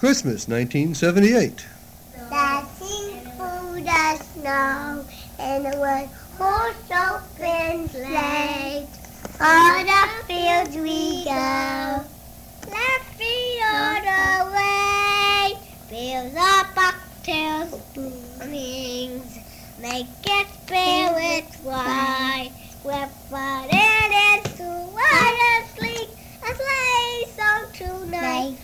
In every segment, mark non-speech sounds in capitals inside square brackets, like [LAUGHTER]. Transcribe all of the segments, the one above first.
Christmas, 1978. Dancing through the snow in the wood, horse open sleigh. On the fields we go, laughing all the way. Fields of bucktails, wings, make it spirits wide. With what it is to ride a sleek, a sleigh song tonight.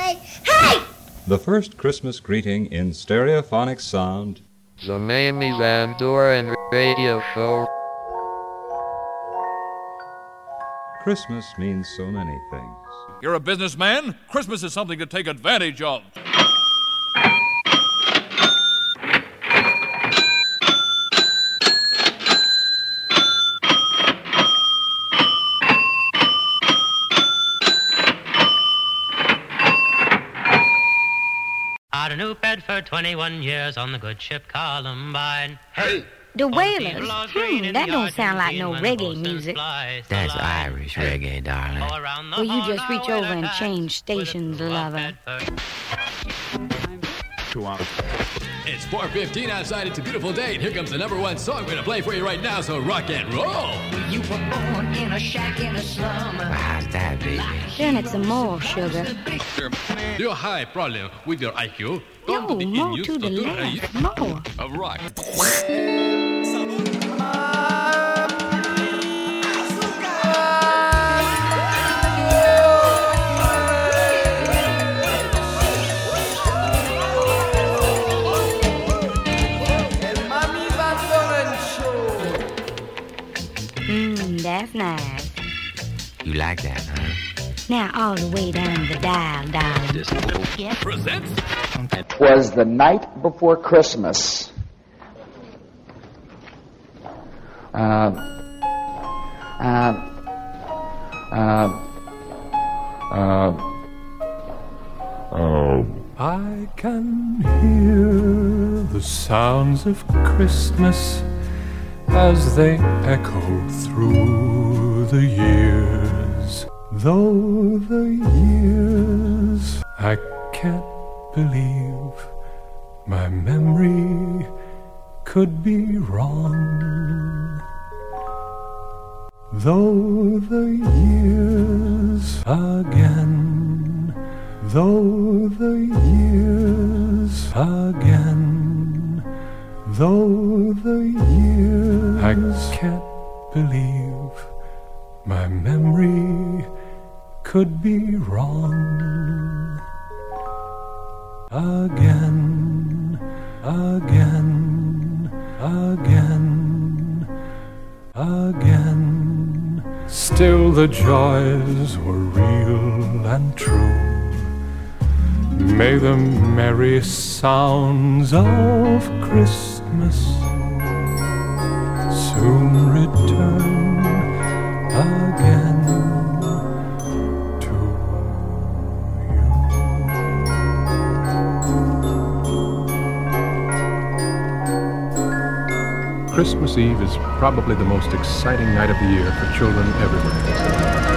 Open sleigh. Hey! The first Christmas greeting in stereophonic sound. The Mamie Van Doren radio show. Christmas means so many things. You're a businessman? Christmas is something to take advantage of 21 years on the good ship Columbine. Hey! The Wailers? Hmm, that don't sound like no reggae music. That's Irish reggae, darling. Well, you just reach over and change stations, lover. Two. It's 4.15 outside. It's a beautiful day. And here comes the number one song we're going to play for you right now. So rock and roll. You were born in a shack in a slum. How's that, baby? Then it's some more sugar. Do you have a problem with your IQ? No, more to the left, more. Of rock. [LAUGHS] like that, huh? Now all the way down the dial, darling. Presents. It was the night before Christmas. Uh, uh, uh, uh, oh. I can hear the sounds of Christmas as they echo through the years. Though the years I can't believe my memory could be wrong. Though the years again, though the years again, though the years I can't believe my memory could be wrong again, again, again, again. Still the joys were real and true. May the merry sounds of Christmas soon return again. Christmas Eve is probably the most exciting night of the year for children everywhere.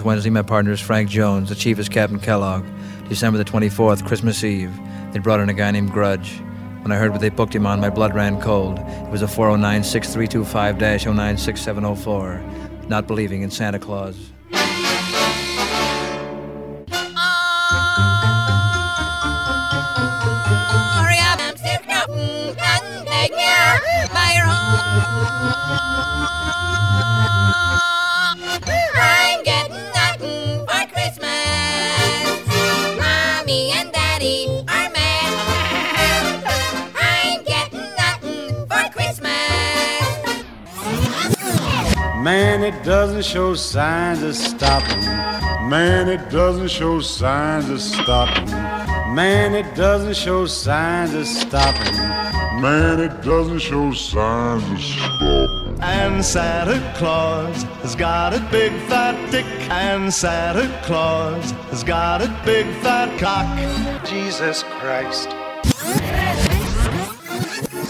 My name is Wednesday. My partner is Frank Jones. The chief is Captain Kellogg. December the 24th, Christmas Eve. They brought in a guy named Grudge. When I heard what they booked him on, my blood ran cold. It was a 409 6325 096704. Not believing in Santa Claus. Man, it doesn't show signs of stopping. Man, it doesn't show signs of stopping. Man, it doesn't show signs of stopping. Man, it doesn't show signs of stopping. And Santa Claus has got a big fat dick. And Santa Claus has got a big fat cock. Jesus Christ.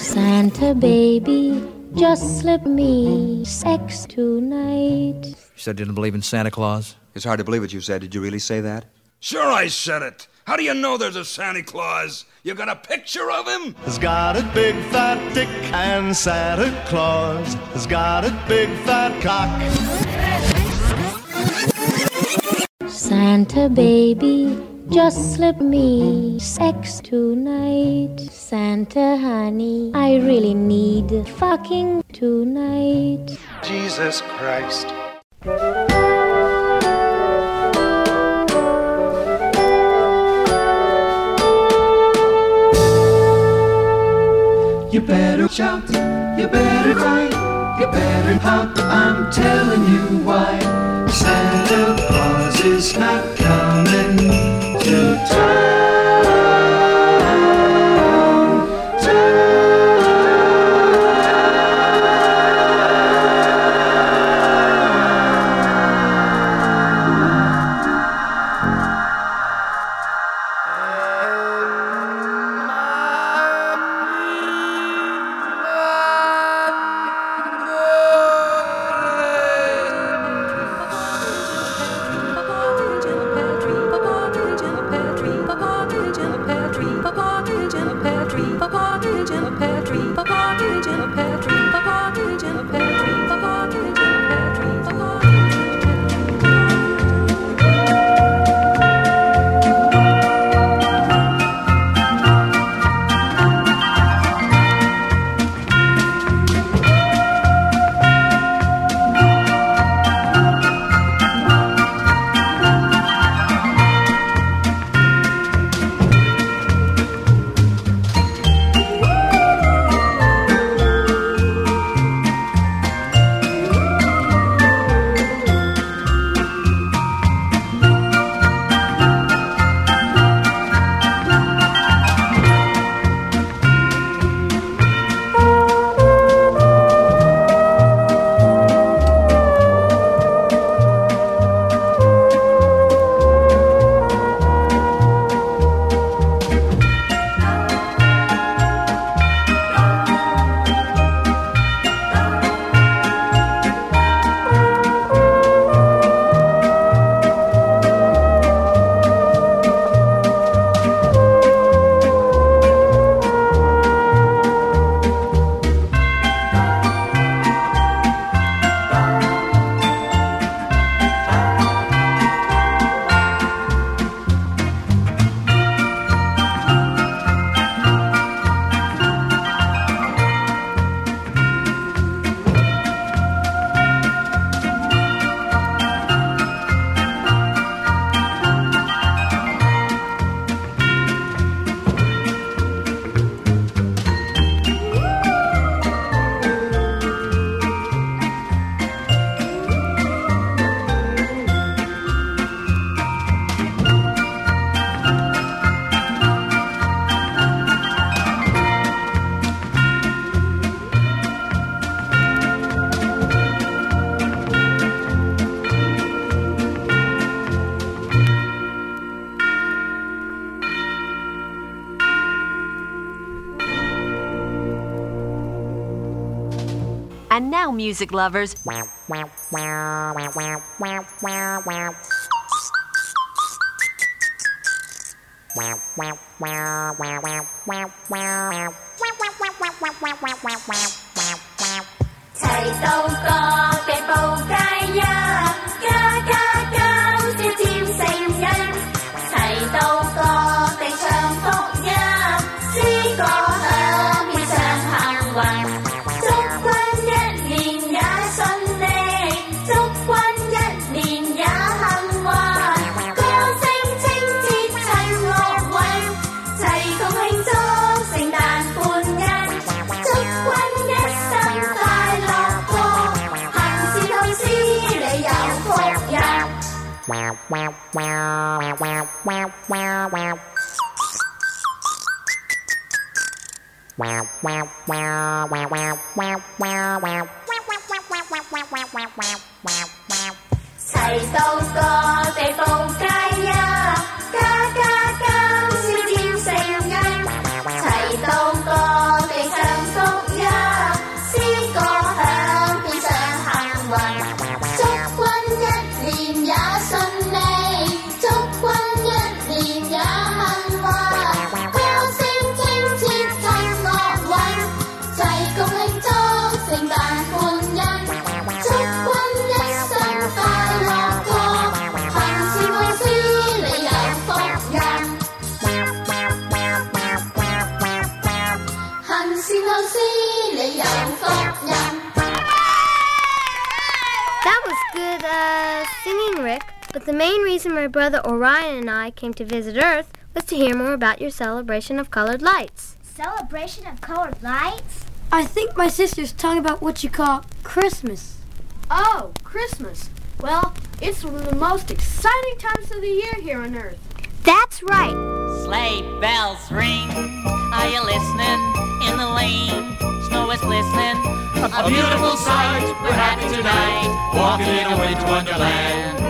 Santa baby, just slip me sex tonight. You said you didn't believe in Santa Claus? It's hard to believe what you said. Did you really say that? Sure, I said it. How do you know there's a Santa Claus? You got a picture of him? He's got a big fat dick and Santa Claus has got a big fat cock. Santa baby, just slip me sex tonight. Santa honey, I really need fucking tonight. Jesus Christ. You better shout, you better cry, you better pout, I'm telling you why. Santa Claus is not coming to now, music lovers. Thầy dâu có cái bầu cái giá reason my brother Orion and I came to visit Earth was to hear more about your celebration of colored lights. Celebration of colored lights? I think my sister's talking about what you call Christmas. Oh, Christmas. Well, it's one of the most exciting times of the year here on Earth. That's right. Sleigh bells ring. Are you listening? In the lane, snow is glistening. A beautiful sight. We're happy tonight. Walking in a winter wonderland.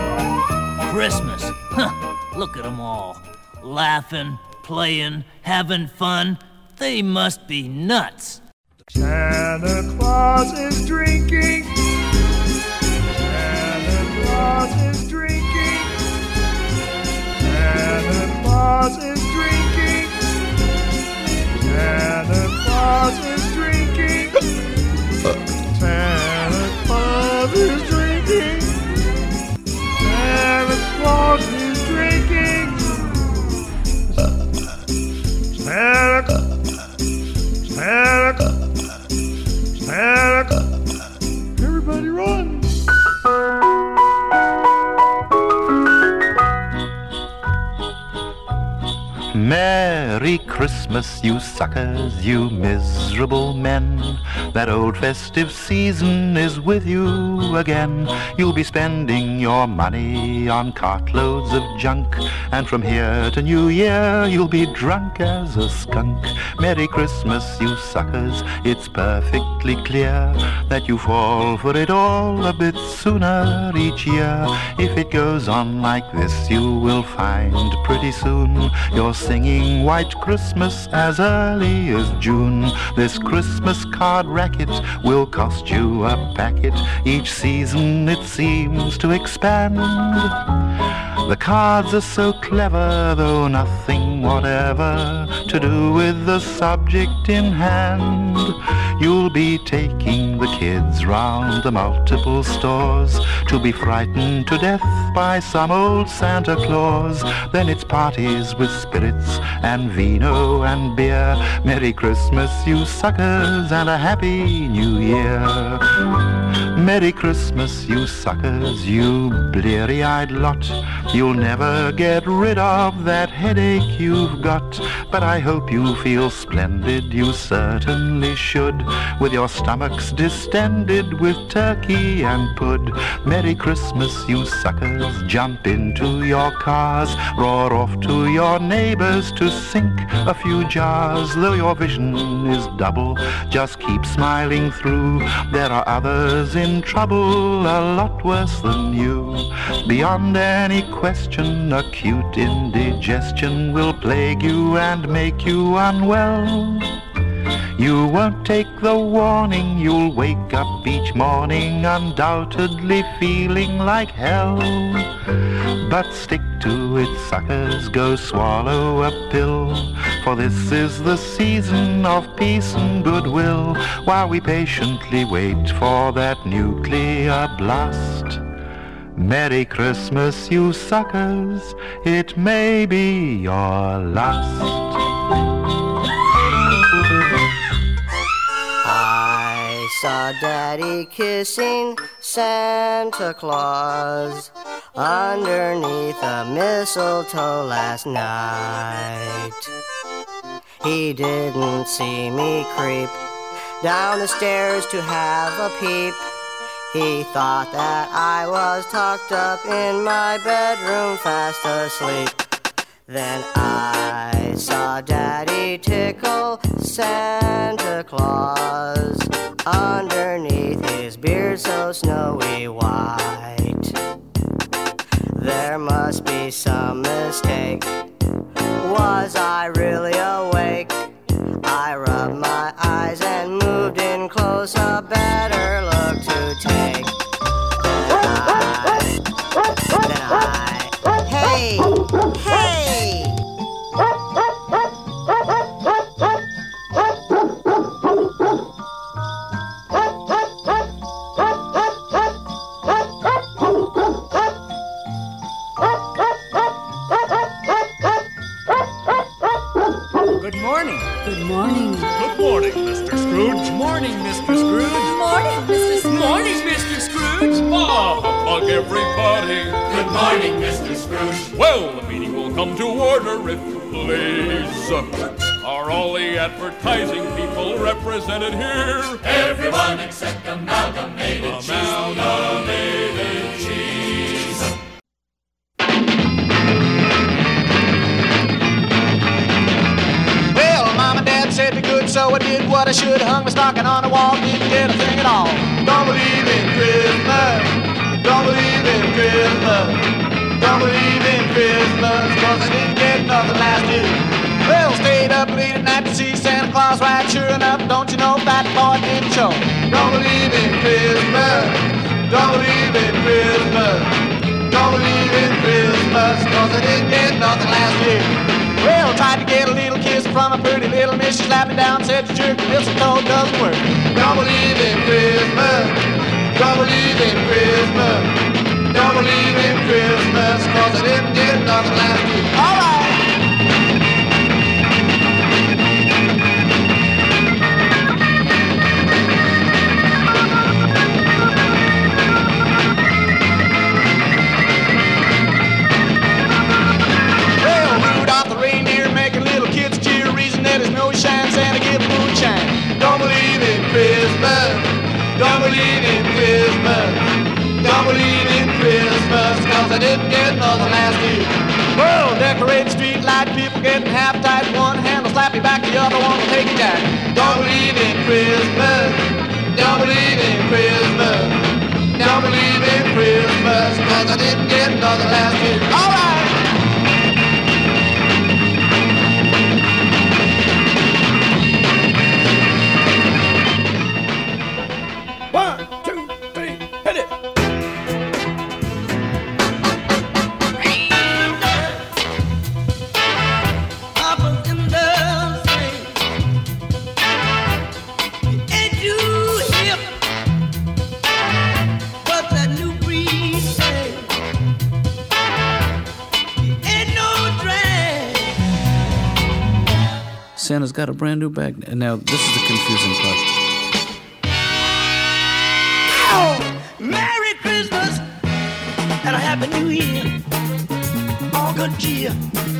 Christmas. Huh. Look at them all. Laughing, playing, having fun. They must be nuts. Santa Claus is drinking. Santa Claus is drinking. Santa Claus is drinking. Santa Claus is drinking. [LAUGHS] Santa Claus is drinking. Santa Claus drinking. Everybody run! Merry Christmas, you suckers, you miserable men. That old festive season is with you again. You'll be spending your money on cartloads of junk. And from here to New Year, you'll be drunk as a skunk. Merry Christmas, you suckers, it's perfectly clear that you fall for it all a bit sooner each year. If it goes on like this, you will find pretty soon you're singing White Christmas as early as June. This Christmas card racket will cost you a packet. Each season it seems to expand. The cards are so clever, though nothing whatever to do with the subject in hand. You'll be taking the kids round the multiple stores to be frightened to death by some old Santa Claus. Then it's parties with spirits and vino and beer. Merry Christmas, you suckers, and a happy new year. Merry Christmas, you suckers, you bleary-eyed lot. You'll never get rid of that headache you've got. But I hope you feel splendid, you certainly should. With your stomachs distended with turkey and pud. Merry Christmas, you suckers, jump into your cars. Roar off to your neighbors to sink a few jars. Though your vision is double, just keep smiling through. There are others in trouble, a lot worse than you. Beyond any question, acute indigestion will plague you and make you unwell. You won't take the warning, you'll wake up each morning undoubtedly feeling like hell. But stick to it, suckers, go swallow a pill. For this is the season of peace and goodwill, while we patiently wait for that nuclear blast. Merry Christmas, you suckers, it may be your last. I saw Daddy kissing Santa Claus underneath a mistletoe last night. He didn't see me creep down the stairs to have a peep. He thought that I was tucked up in my bedroom fast asleep. Then I saw Daddy tickle Santa Claus underneath his beard so snowy white. There must be some mistake. Was I really awake? I rubbed my eyes and moved in close, hey, hey! Good morning. Good morning. Good morning, Mr. Scrooge. Morning, Mr. Scrooge. Morning, Mr. Scrooge. Morning, Mr. Bug everybody. Good morning, Mr. Scrooge. Well, the meeting will come to order if you please. Are all the advertising people represented here? Everyone except Amalgamated Cheese. Amalgamated Cheese. Well, mom and dad said be good, so I did what I should. Hung my stocking on the wall, didn't get a thing at all. Don't believe in Christmas. Don't believe in Christmas. Don't believe in Christmas, cause I didn't get nothing last year. Well, stayed up late at night to see Santa Claus ride. Sure enough, don't you know that boy didn't show? Don't believe in Christmas. Don't believe in Christmas. Don't believe in Christmas, cause I didn't get nothing last year. Well, tried to get a little kiss from a pretty little miss. She slapped me down, said the jerk mistletoe doesn't work. Don't believe in Christmas. Don't believe in Christmas. Don't believe in Christmas, cause I didn't get nothing last year. All right. Don't believe in Christmas. Don't believe in Christmas. Cause I didn't get nothing last year. Well, decorate street light, people getting half tight. One hand will slap you back, the other one will take you down. Don't believe in Christmas. Don't believe in Christmas. Don't believe in Christmas, cause I didn't Santa's got a brand new bag. Now this is the confusing part. Oh, Merry Christmas and a Happy New Year. All good cheer.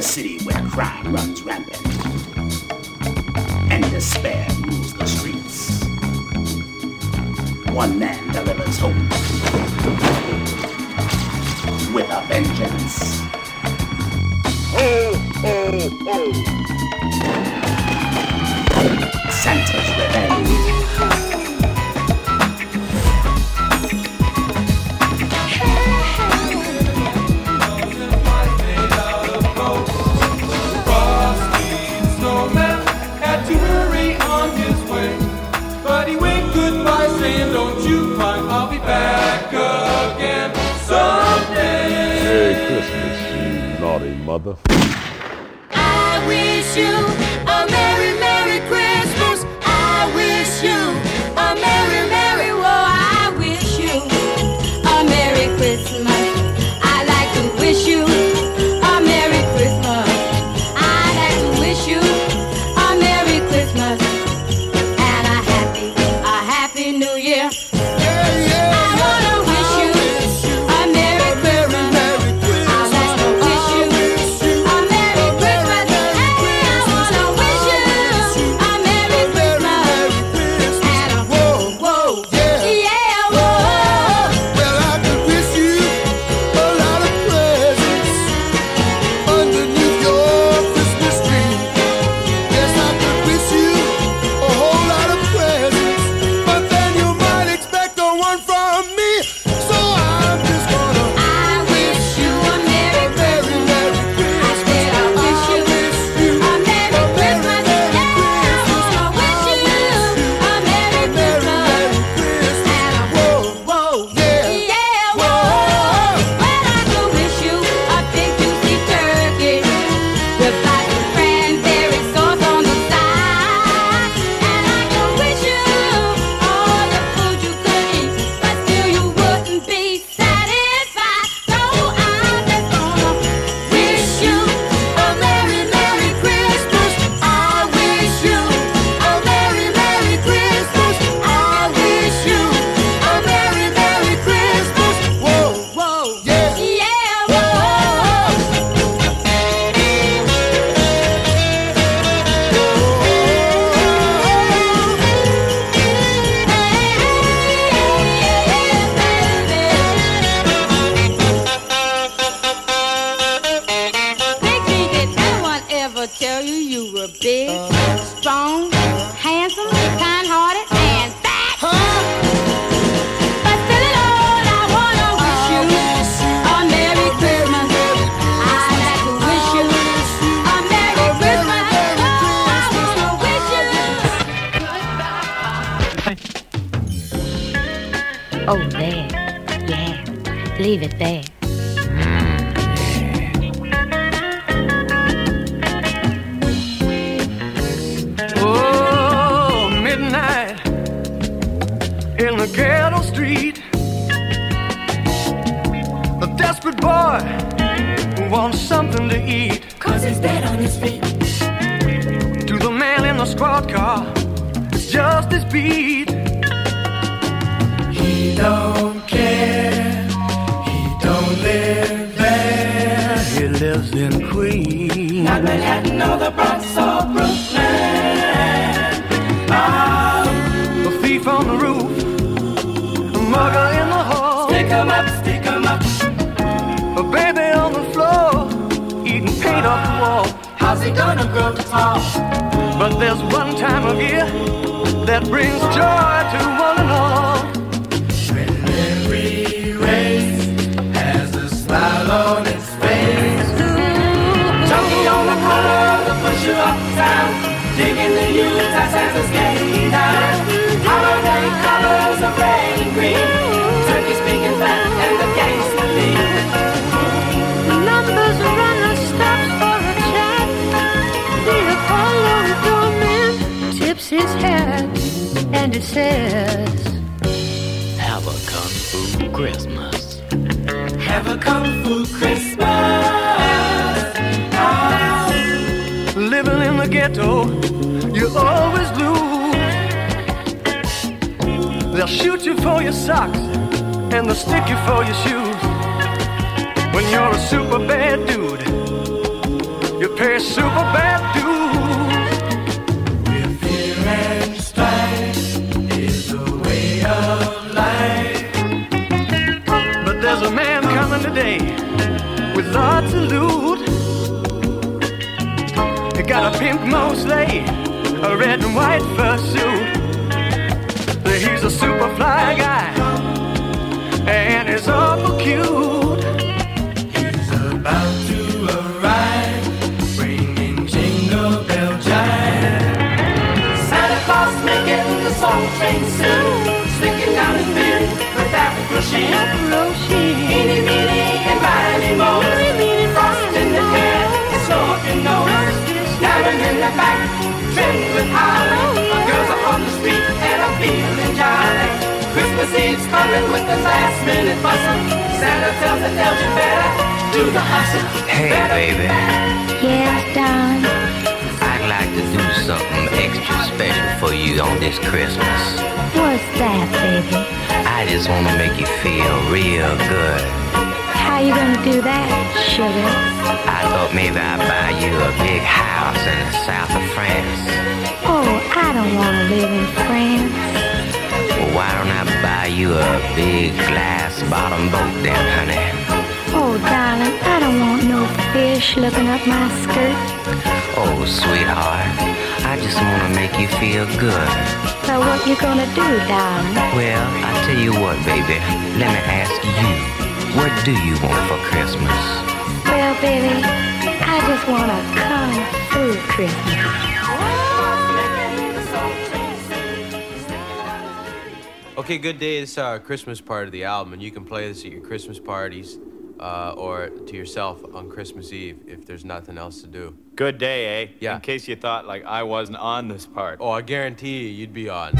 A city where crime runs rampant and despair rules the streets, one man delivers hope with a vengeance. Ho, ho, ho! Santa's Revenge. You ghetto street. A desperate boy who wants something to eat. Cause he's dead on his feet. To the man in the squad car, it's just his beat. He don't care. He don't live there. He lives in Queens. Not Manhattan or the Bronx or Brooklyn. How's he gonna grow tall? But there's one time of year that brings joy to one and all. When every race has a smile on its face. Junkie on the corner of the pusher uptown. Digging the Utah Santa's getting down. Holiday colors of red and green. It says, Have a kung fu Christmas. Have a kung fu Christmas. Oh. Living in the ghetto, you always lose. They'll shoot you for your socks and they'll stick you for your shoes. When you're a super bad dude, you pay super bad dues. There's a man coming today with lots of loot. He got a pink Mosley, a red and white fursuit. He's a super fly guy, and he's awful cute. He's about to arrive, bringing jingle bell jive. Santa Claus making the soul train soon, sticking down his beard with Afro Sheen. Eeny, meeny, and miny, moe. Frost in the hair, snow up your nose. Diamond in the back, trimmed with holly. Girls are on the street and I'm feeling jolly. Christmas Eve's coming with the last minute bustle. Santa tells the elves you better do the hustle. Hey, baby. Yes, darling. I'd like to do something extra special for you on this Christmas. What's that, baby? I just want to make you feel real good. How you gonna do that, sugar? I thought maybe I'd buy you a big house in the south of France. Oh, I don't want to live in France. Well, why don't I buy you a big glass bottom boat then, honey? Oh, darling, I don't want no fish looking up my skirt. Oh, sweetheart, I just want to make you feel good. So what you gonna do, darling? Well, I tell you what, baby. Let me ask you, what do you want for Christmas? Well, baby, I just want a kung fu Christmas. Okay, good day. This is our Christmas part of the album, and you can play this at your Christmas parties uh, or to yourself on Christmas Eve if there's nothing else to do. Good day, eh? Yeah. In case you thought like I wasn't on this part. Oh, I guarantee you, you'd be on.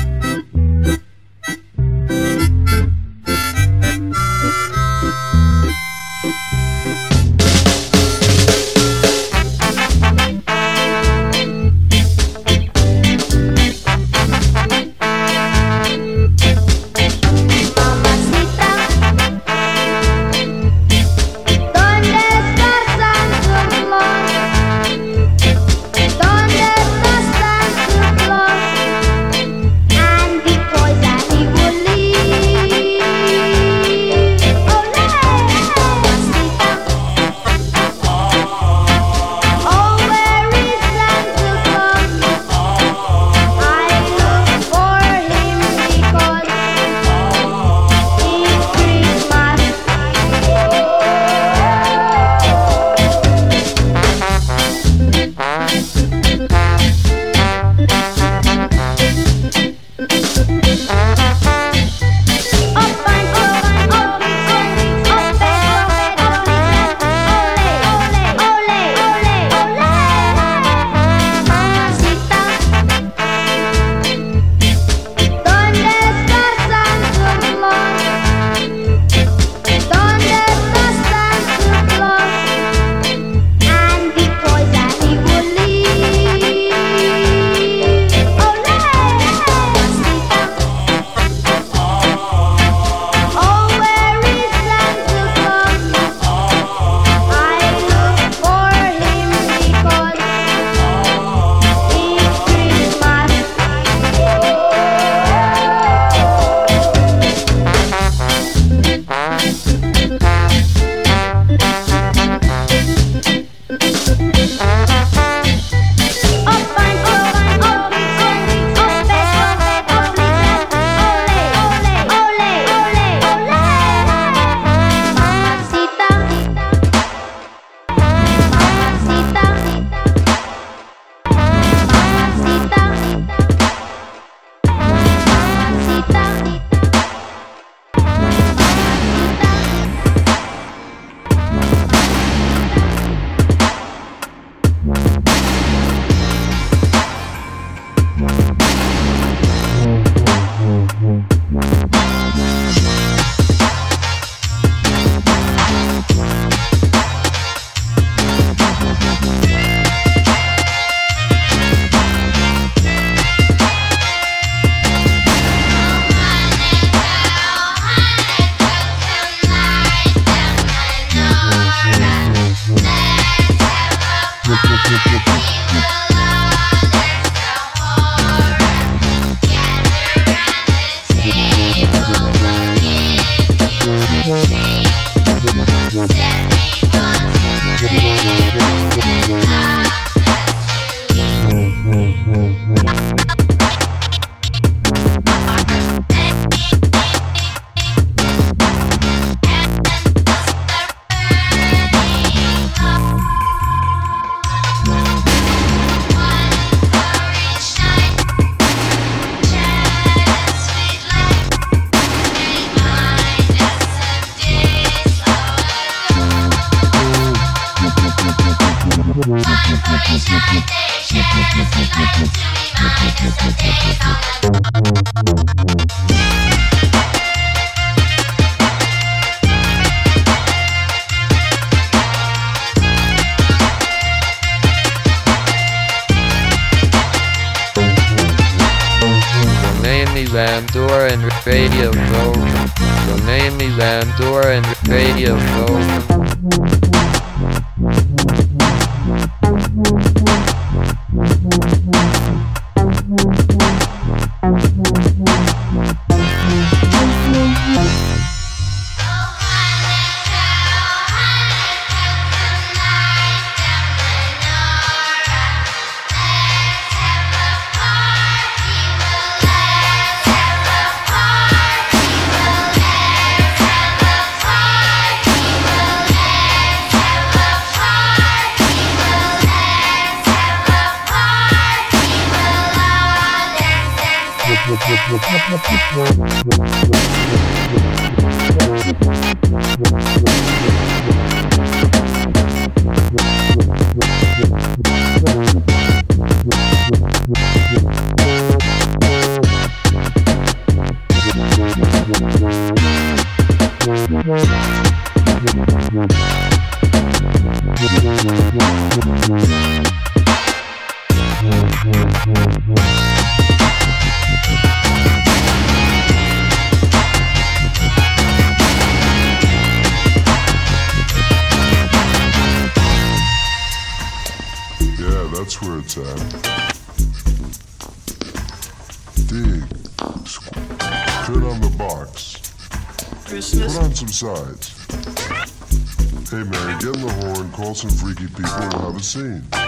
insane.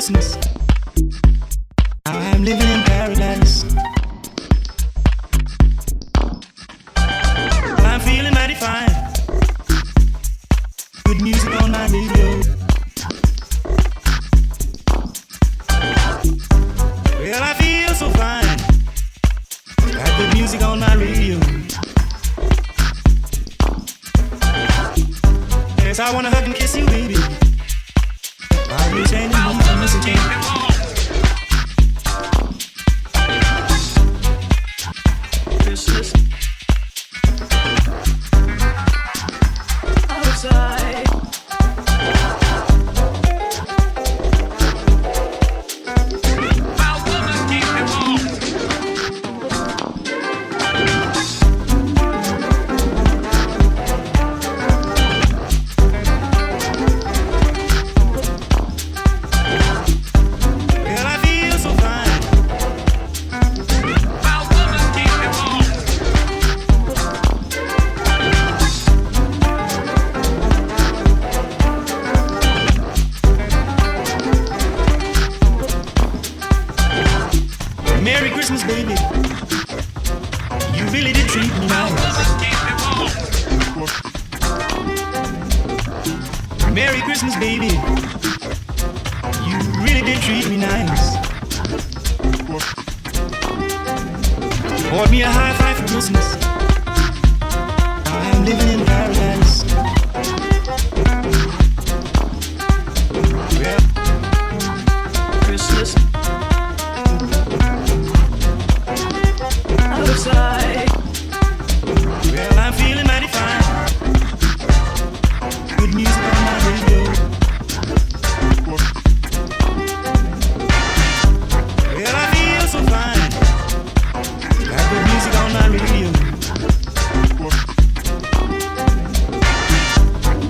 Christmas. Now I'm living in paradise. I'm feeling mighty fine. Good music on my radio. Well, I feel so fine. Got good music on my radio. Yes, I wanna hug and kiss you, baby.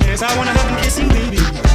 Yes, I wanna hug and kiss you, baby.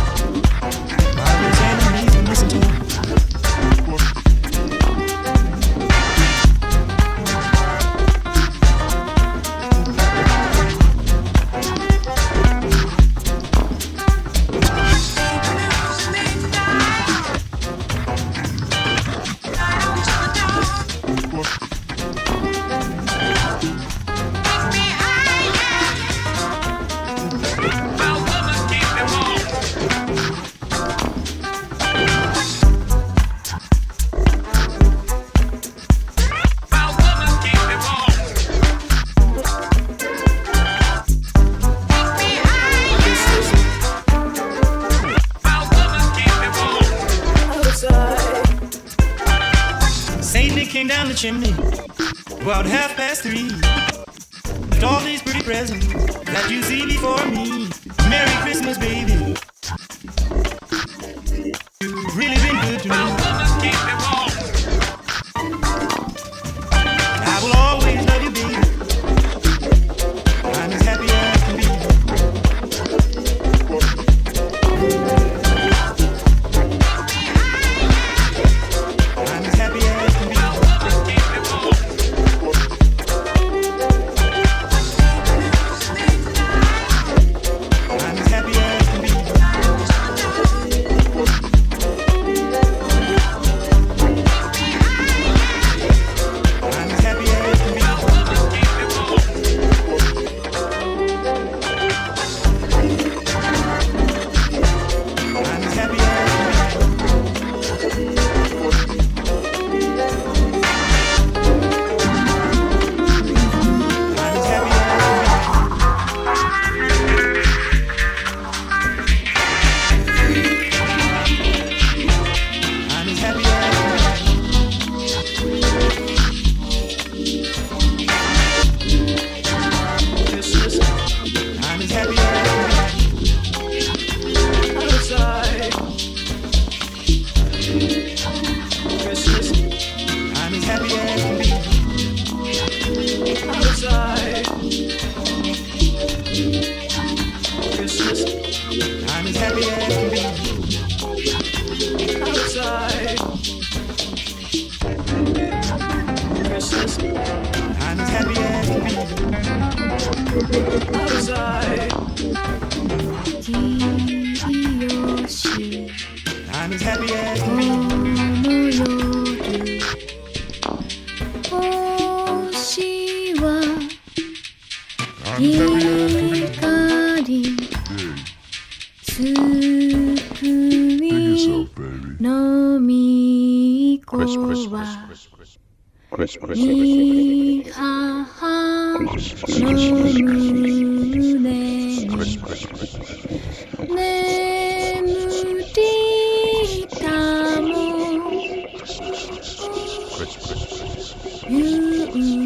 you